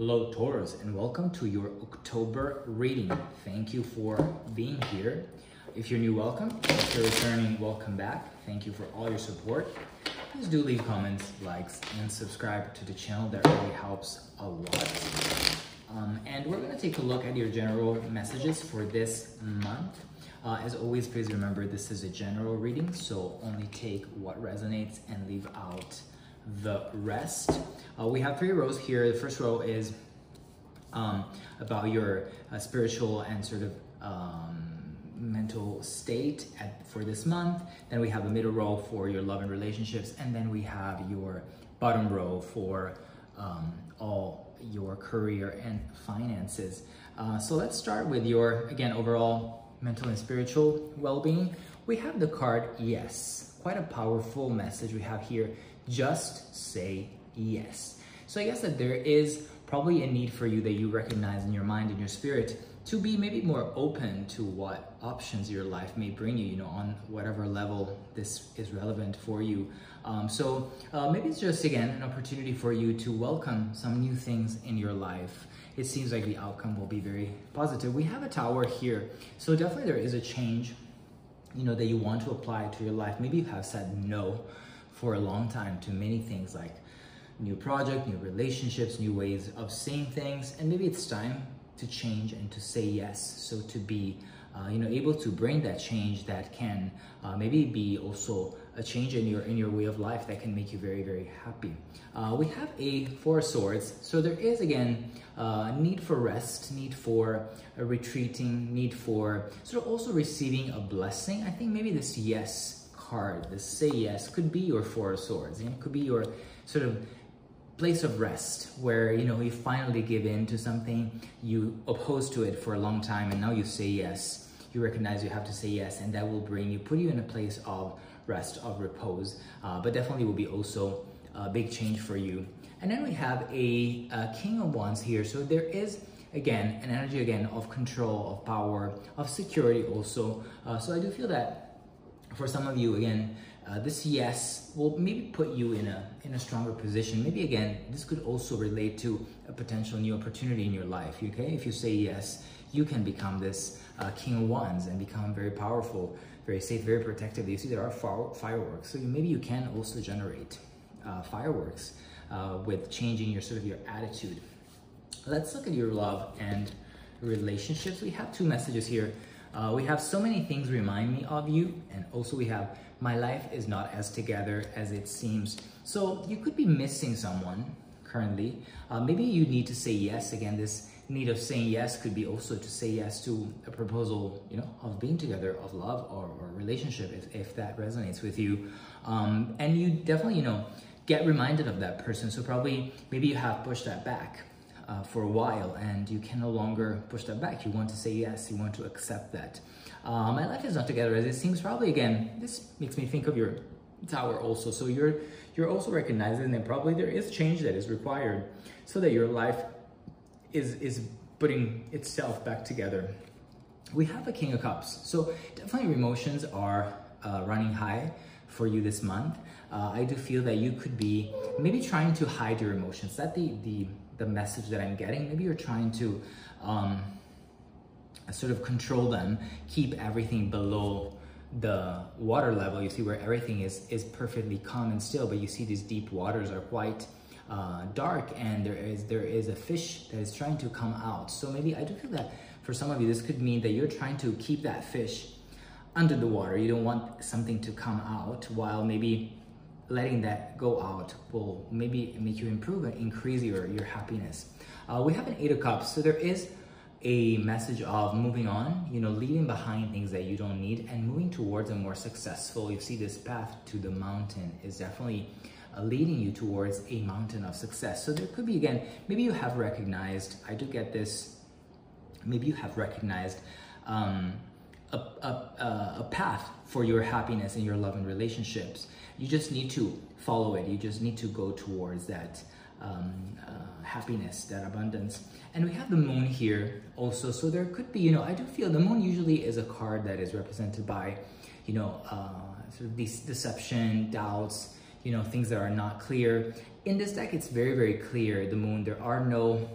Hello Taurus and welcome to your October reading. Thank you for being here. If you're new, welcome. If you're returning, welcome back. Thank you for all your support. Please do leave comments, likes, and subscribe to the channel. That really helps a lot. Um, and we're going to take a look at your general messages for this month. Uh, as always, please remember this is a general reading, so only take what resonates and leave out the rest. Uh, we have three rows here. The first row is um, about your uh, spiritual and sort of um, mental state at, for this month. Then we have a middle row for your love and relationships, and then we have your bottom row for um, all your career and finances. Uh, so let's start with your, again, overall mental and spiritual well-being. We have the card yes, quite a powerful message we have here. Just say yes. So I guess that there is probably a need for you that you recognize in your mind and your spirit to be maybe more open to what options your life may bring you, you know, on whatever level this is relevant for you. Um, so uh, maybe it's just, again, an opportunity for you to welcome some new things in your life. It seems like the outcome will be very positive. We have a tower here. So definitely there is a change, you know, that you want to apply to your life. Maybe you have said no for a long time to many things like new project, new relationships, new ways of seeing things. And maybe it's time to change and to say yes. So to be, uh, you know, able to bring that change that can uh, maybe be also a change in your in your way of life that can make you very very happy. Uh, we have a four swords, so there is again uh, need for rest, need for retreating, need for sort of also receiving a blessing. I think maybe this yes card, this say yes, could be your four swords. It could be your sort of place of rest where you know you finally give in to something you oppose to it for a long time and now you say yes. You recognize you have to say yes and that will bring you put you in a place of rest of repose. Uh, but definitely will be also a big change for you. And then we have a, a king of wands here. So there is again an energy again of control of power of security also. Uh, so i do feel that for some of you again uh, this yes will maybe put you in a in a stronger position. Maybe again, this could also relate to a potential new opportunity in your life. Okay, if you say yes, you can become this uh, king of wands and become very powerful, very safe, very protective. You see, there are fireworks, so you, maybe you can also generate uh, fireworks uh, with changing your sort of your attitude. Let's look at your love and relationships. We have two messages here. Uh, we have so many things remind me of you, and also we have my life is not as together as it seems. So you could be missing someone currently. Uh, maybe you need to say yes. Again, this need of saying yes could be also to say yes to a proposal, you know, of being together, of love or, or relationship, if, if that resonates with you. Um, and you definitely, you know, get reminded of that person. So probably, maybe you have pushed that back. Uh, for a while and you can no longer push that back. You want to say yes, you want to accept that. Uh, my life is not together as it seems. Probably again, this makes me think of your tower also. So you're you're also recognizing that probably there is change that is required so that your life is is putting itself back together. We have a King of Cups, so definitely your emotions are uh, running high for you this month. Uh, I do feel that you could be maybe trying to hide your emotions. That the the the message that I'm getting. Maybe you're trying to. Um, sort of control them, keep everything below the water level. You see where everything is, is perfectly calm and still, but you see these deep waters are quite uh, dark and there is, there is a fish that is trying to come out. So maybe I do feel that for some of you, this could mean that you're trying to keep that fish under the water. You don't want something to come out while maybe letting that go out will maybe make you improve and increase your, your happiness. Uh, we have an Eight of Cups, so there is a message of moving on, you know, leaving behind things that you don't need and moving towards a more successful. You see, this path to the mountain is definitely uh, leading you towards a mountain of success. So there could be, again, maybe you have recognized, I do get this, maybe you have recognized um, a, a, a path for your happiness in your love and relationships. You just need to follow it. You just need to go towards that um, uh, happiness, that abundance. And we have the moon here also. So there could be, you know, I do feel the moon usually is a card that is represented by, you know, uh, sort of these deception, doubts, you know, things that are not clear. In this deck, it's very, very clear. The moon, there are no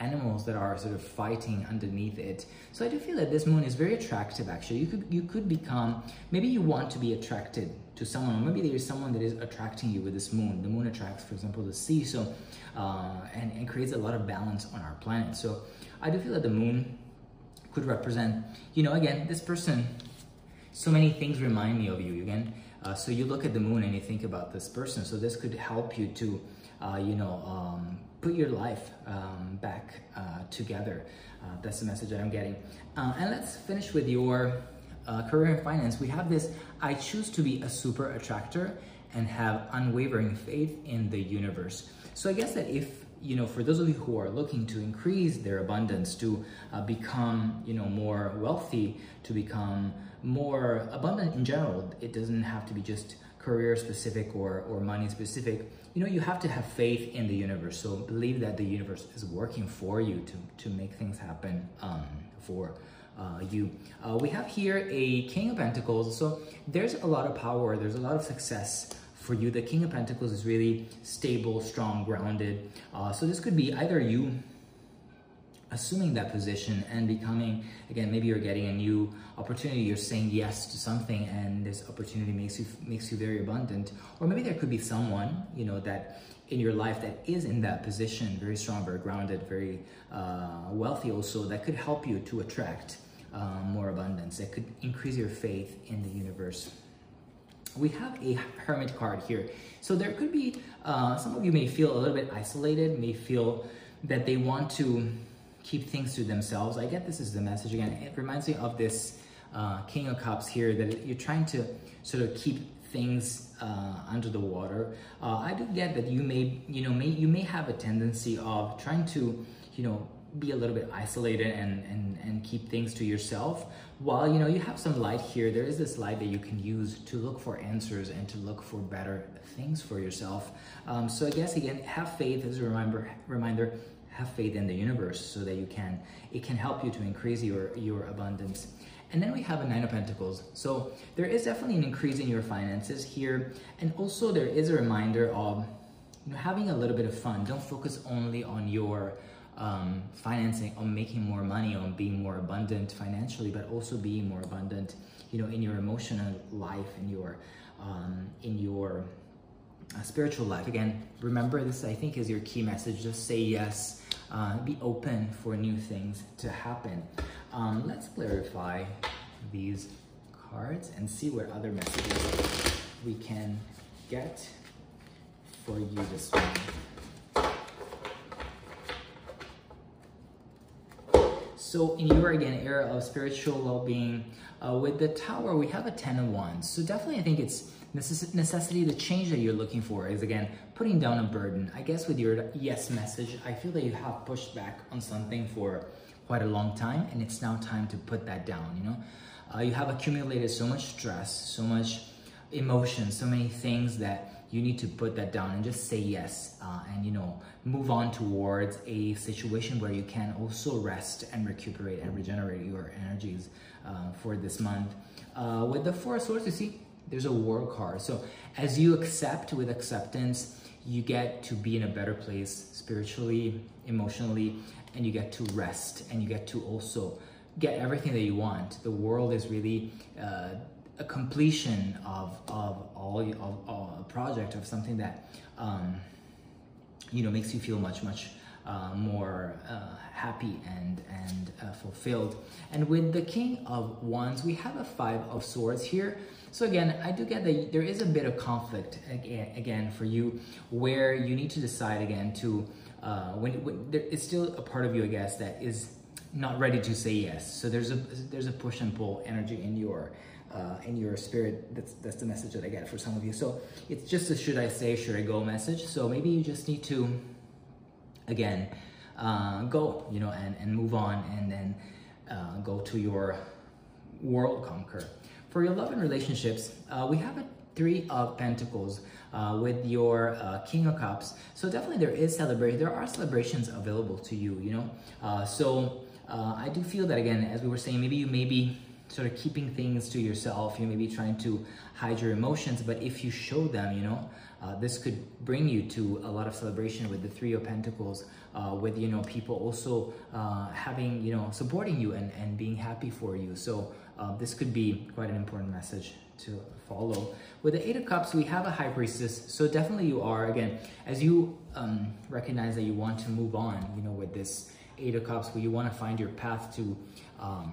animals that are sort of fighting underneath it. So I do feel that this moon is very attractive actually. You could you could become maybe you want to be attracted to someone or maybe there is someone that is attracting you with this moon. The moon attracts for example the sea so uh, and, and creates a lot of balance on our planet. So I do feel that the moon could represent, you know, again, this person, so many things remind me of you again. Uh, so you look at the moon and you think about this person. So this could help you to, uh, you know, um, put your life um, back uh, together. Uh, that's the message that I'm getting. Uh, and let's finish with your uh, career and finance. We have this, I choose to be a super attractor and have unwavering faith in the universe. So I guess that if you know, for those of you who are looking to increase their abundance, to uh, become, you know, more wealthy, to become more abundant in general, it doesn't have to be just career specific or, or money specific. You know, you have to have faith in the universe. So believe that the universe is working for you to, to make things happen um, for uh, you. Uh, we have here a King of Pentacles. So there's a lot of power, there's a lot of success for you. The King of Pentacles is really stable, strong, grounded. Uh, so this could be either you assuming that position and becoming, again, maybe you're getting a new opportunity, you're saying yes to something and this opportunity makes you makes you very abundant. Or maybe there could be someone, you know, that in your life that is in that position, very strong, very grounded, very uh, wealthy also, that could help you to attract uh, more abundance, that could increase your faith in the universe we have a hermit card here. So there could be, uh, some of you may feel a little bit isolated, may feel that they want to keep things to themselves. I get this is the message again. It reminds me of this uh, King of Cups here that you're trying to sort of keep things uh, under the water. Uh, I do get that you may, you know, may you may have a tendency of trying to, you know, be a little bit isolated and, and, and keep things to yourself. While you know you have some light here, there is this light that you can use to look for answers and to look for better things for yourself. Um, so I guess again, have faith as a reminder. Reminder, have faith in the universe so that you can it can help you to increase your your abundance. And then we have a Nine of Pentacles. So there is definitely an increase in your finances here, and also there is a reminder of you know having a little bit of fun. Don't focus only on your um, financing, on making more money, on being more abundant financially, but also being more abundant, you know, in your emotional life, in your, um, in your uh, spiritual life. Again, remember this, I think, is your key message. Just say yes, uh, be open for new things to happen. Um, let's clarify these cards and see what other messages we can get for you this morning. So in your, again, era of spiritual well-being, uh, with the tower, we have a 10 of wands. So definitely I think it's necessity, the change that you're looking for is, again, putting down a burden. I guess with your yes message, I feel that you have pushed back on something for quite a long time, and it's now time to put that down, you know? Uh, you have accumulated so much stress, so much emotion, so many things that you need to put that down and just say yes uh, and you know move on towards a situation where you can also rest and recuperate and regenerate your energies uh, for this month uh, with the four swords you see there's a world card so as you accept with acceptance you get to be in a better place spiritually emotionally and you get to rest and you get to also get everything that you want the world is really uh, a completion of, of all of, of a project of something that um, you know makes you feel much much uh, more uh, happy and and uh, fulfilled. And with the King of Wands, we have a Five of Swords here. So again, I do get that there is a bit of conflict again, for you, where you need to decide again to uh, when, when there, it's still a part of you, I guess, that is not ready to say yes. So there's a there's a push and pull energy in your uh, in your spirit. That's that's the message that I get for some of you. So it's just a should I say, should I go message. So maybe you just need to, again, uh, go, you know, and, and move on and then uh, go to your world conquer. For your love and relationships, uh, we have a three of pentacles uh, with your uh, king of cups so definitely there is celebration there are celebrations available to you you know uh, so uh, i do feel that again as we were saying maybe you may be sort of keeping things to yourself. You may be trying to hide your emotions, but if you show them, you know, uh, this could bring you to a lot of celebration with the Three of Pentacles, uh, with, you know, people also having, you know, supporting you and, and being happy for you. So uh, this could be quite an important message to follow. With the Eight of Cups, we have a High Priestess. So definitely you are, again, as you um, recognize that you want to move on, you know, with this Eight of Cups, where you want to find your path to um,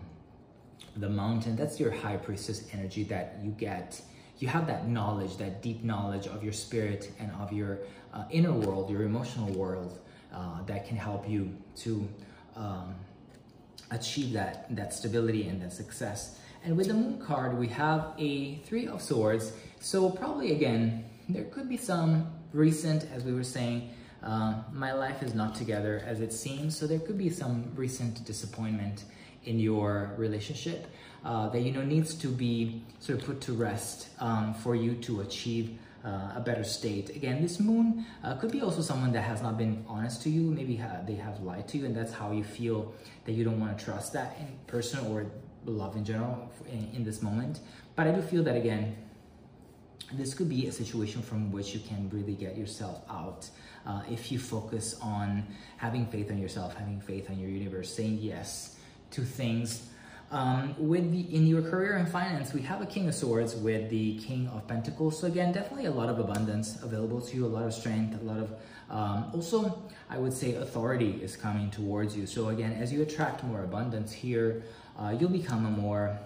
the mountain, that's your High Priestess energy that you get you have that knowledge, that deep knowledge of your spirit and of your uh, inner world, your emotional world, uh, that can help you to um, achieve that, that stability and that success. And with the moon card, we have a three of swords. So probably again, there could be some recent, as we were saying, uh, my life is not together as it seems. So there could be some recent disappointment in your relationship uh, that you know needs to be sort of put to rest um, for you to achieve uh, a better state. Again, this moon uh, could be also someone that has not been honest to you. Maybe ha they have lied to you, and that's how you feel that you don't want to trust that in person or love in general in, in this moment. But I do feel that again, this could be a situation from which you can really get yourself out uh, if you focus on having faith in yourself, having faith in your universe, saying yes to things um, with the in your career in finance, we have a King of Swords with the King of Pentacles. So again, definitely a lot of abundance available to you, a lot of strength, a lot of um, also, I would say authority is coming towards you. So again, as you attract more abundance here, uh, you'll become a more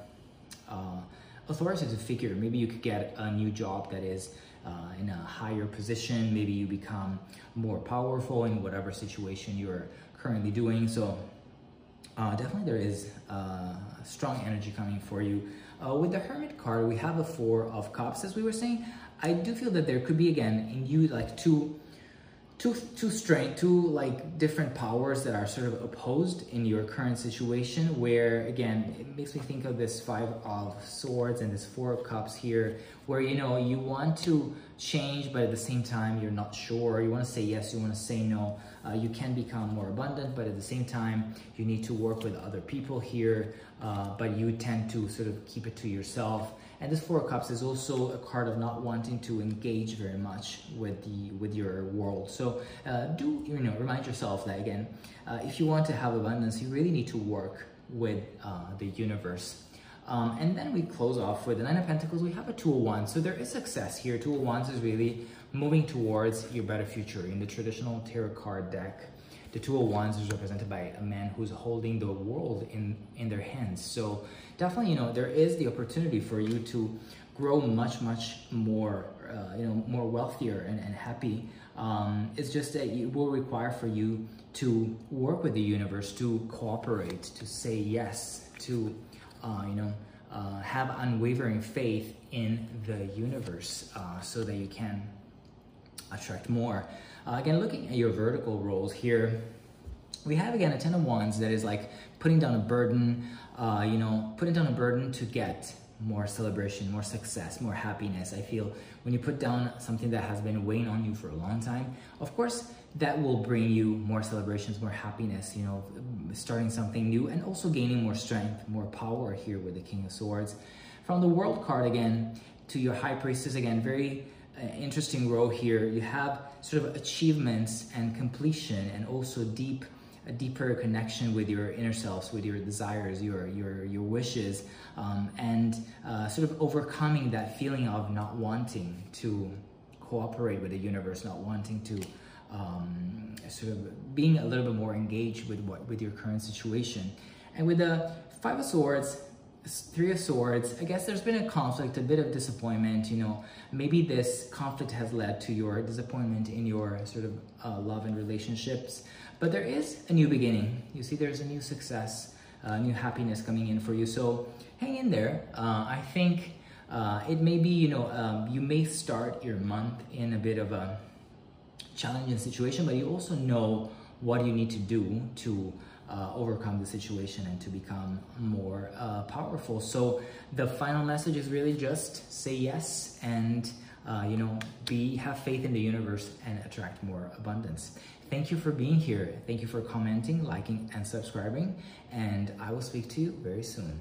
uh, authoritative figure. Maybe you could get a new job that is uh, in a higher position. Maybe you become more powerful in whatever situation you're currently doing. So uh, definitely there is uh, strong energy coming for you. Uh, with the Hermit card, we have a Four of Cups, as we were saying. I do feel that there could be, again, in you, like two two two strength two like different powers that are sort of opposed in your current situation where again it makes me think of this five of swords and this four of cups here where you know you want to change but at the same time you're not sure. You want to say yes you want to say no. Uh, you can become more abundant but at the same time you need to work with other people here. Uh, but you tend to sort of keep it to yourself and this Four of Cups is also a card of not wanting to engage very much with the with your world. So uh, do you know remind yourself that again, uh, if you want to have abundance, you really need to work with uh, the universe. Um, and then we close off with the Nine of Pentacles. We have a Two of Wands. So there is success here. Two of Wands is really moving towards your better future in the traditional tarot card deck. The Two of Wands is represented by a man who's holding the world in, in their hands. So definitely, you know, there is the opportunity for you to grow much, much more, uh, you know, more wealthier and, and happy. Um, it's just that it will require for you to work with the universe, to cooperate, to say yes, to, uh, you know, uh, have unwavering faith in the universe uh, so that you can attract more. Uh, again, looking at your vertical roles here, we have again a Ten of Wands that is like putting down a burden, uh, you know, putting down a burden to get more celebration, more success, more happiness. I feel when you put down something that has been weighing on you for a long time, of course, that will bring you more celebrations, more happiness, you know, starting something new and also gaining more strength, more power here with the King of Swords. From the World card again to your High Priestess again, very interesting row here. You have sort of achievements and completion and also deep a deeper connection with your inner selves, with your desires, your your your wishes, um, and uh, sort of overcoming that feeling of not wanting to cooperate with the universe, not wanting to um, sort of being a little bit more engaged with what with your current situation. And with the Five of Swords, Three of Swords, I guess there's been a conflict, a bit of disappointment, you know, maybe this conflict has led to your disappointment in your sort of uh, love and relationships, but there is a new beginning. You see, there's a new success, uh, new happiness coming in for you. So hang in there. Uh, I think uh, it may be, you know, um, you may start your month in a bit of a challenging situation, but you also know what you need to do to uh, overcome the situation and to become more uh, powerful. So the final message is really just say yes and uh, you know be have faith in the universe and attract more abundance. Thank you for being here. Thank you for commenting, liking, and subscribing. And I will speak to you very soon.